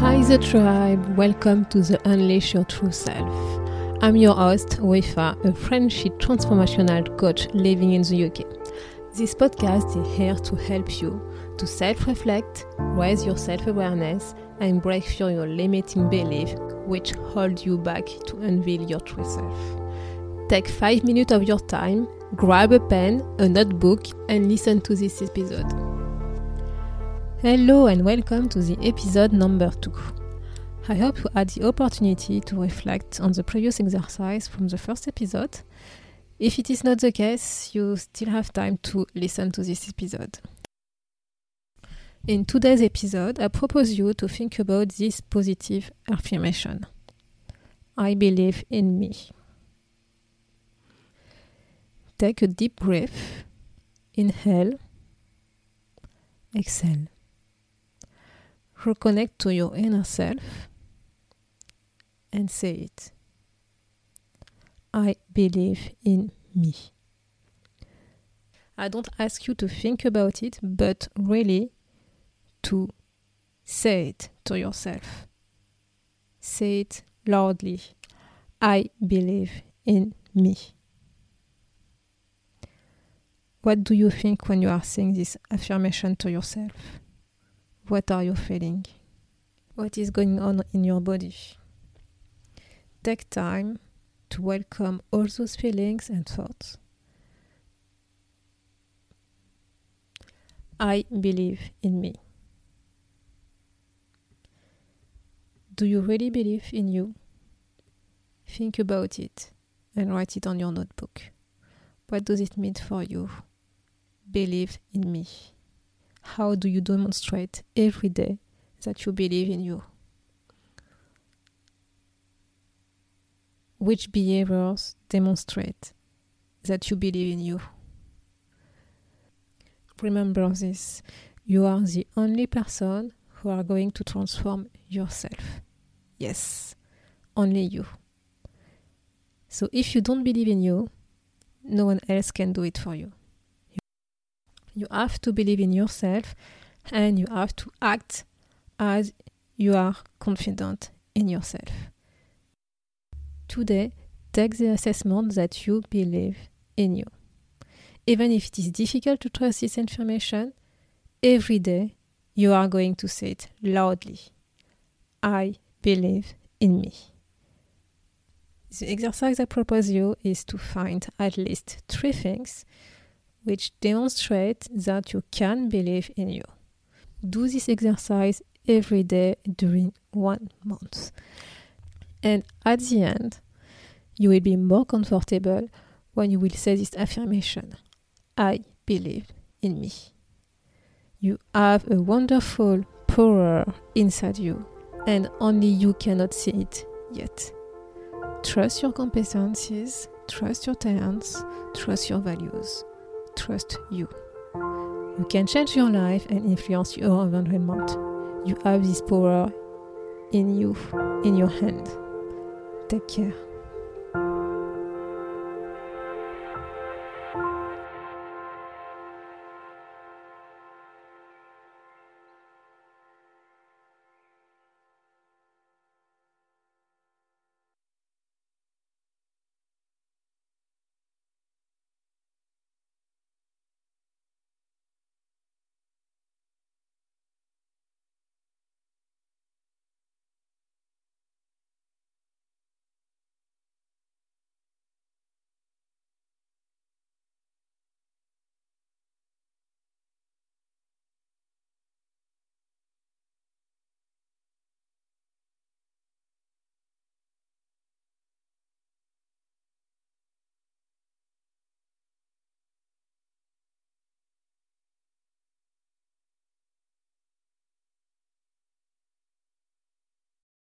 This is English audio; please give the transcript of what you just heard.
Hi, the tribe. Welcome to the Unleash Your True Self. I'm your host, Wefa, a friendship transformational coach living in the UK. This podcast is here to help you to self reflect, raise your self awareness, and break through your limiting beliefs which hold you back to unveil your true self. Take five minutes of your time, grab a pen, a notebook, and listen to this episode. Hello and welcome to the episode number 2. I hope you had the opportunity to reflect on the previous exercise from the first episode. If it is not the case, you still have time to listen to this episode. In today's episode, I propose you to think about this positive affirmation. I believe in me. Take a deep breath. Inhale. Exhale reconnect to your inner self and say it. I believe in me. I don't ask you to think about it, but really to say it to yourself. Say it loudly. I believe in me. What do you think when you are saying this affirmation to yourself? What are you feeling? What is going on in your body? Take time to welcome all those feelings and thoughts. I believe in me. Do you really believe in you? Think about it and write it on your notebook. What does it mean for you? Believe in me. How do you demonstrate every day that you believe in you? Which behaviors demonstrate that you believe in you? Remember this you are the only person who are going to transform yourself. Yes, only you. So if you don't believe in you, no one else can do it for you. You have to believe in yourself and you have to act as you are confident in yourself. Today, take the assessment that you believe in you. Even if it is difficult to trust this information, every day you are going to say it loudly. I believe in me. The exercise I propose you is to find at least three things which demonstrate that you can believe in you. Do this exercise every day during one month. And at the end, you will be more comfortable when you will say this affirmation I believe in me. You have a wonderful power inside you, and only you cannot see it yet. Trust your competencies, trust your talents, trust your values trust you. You can change your life and influence your environment. You have this power in you, in your hand. Take care.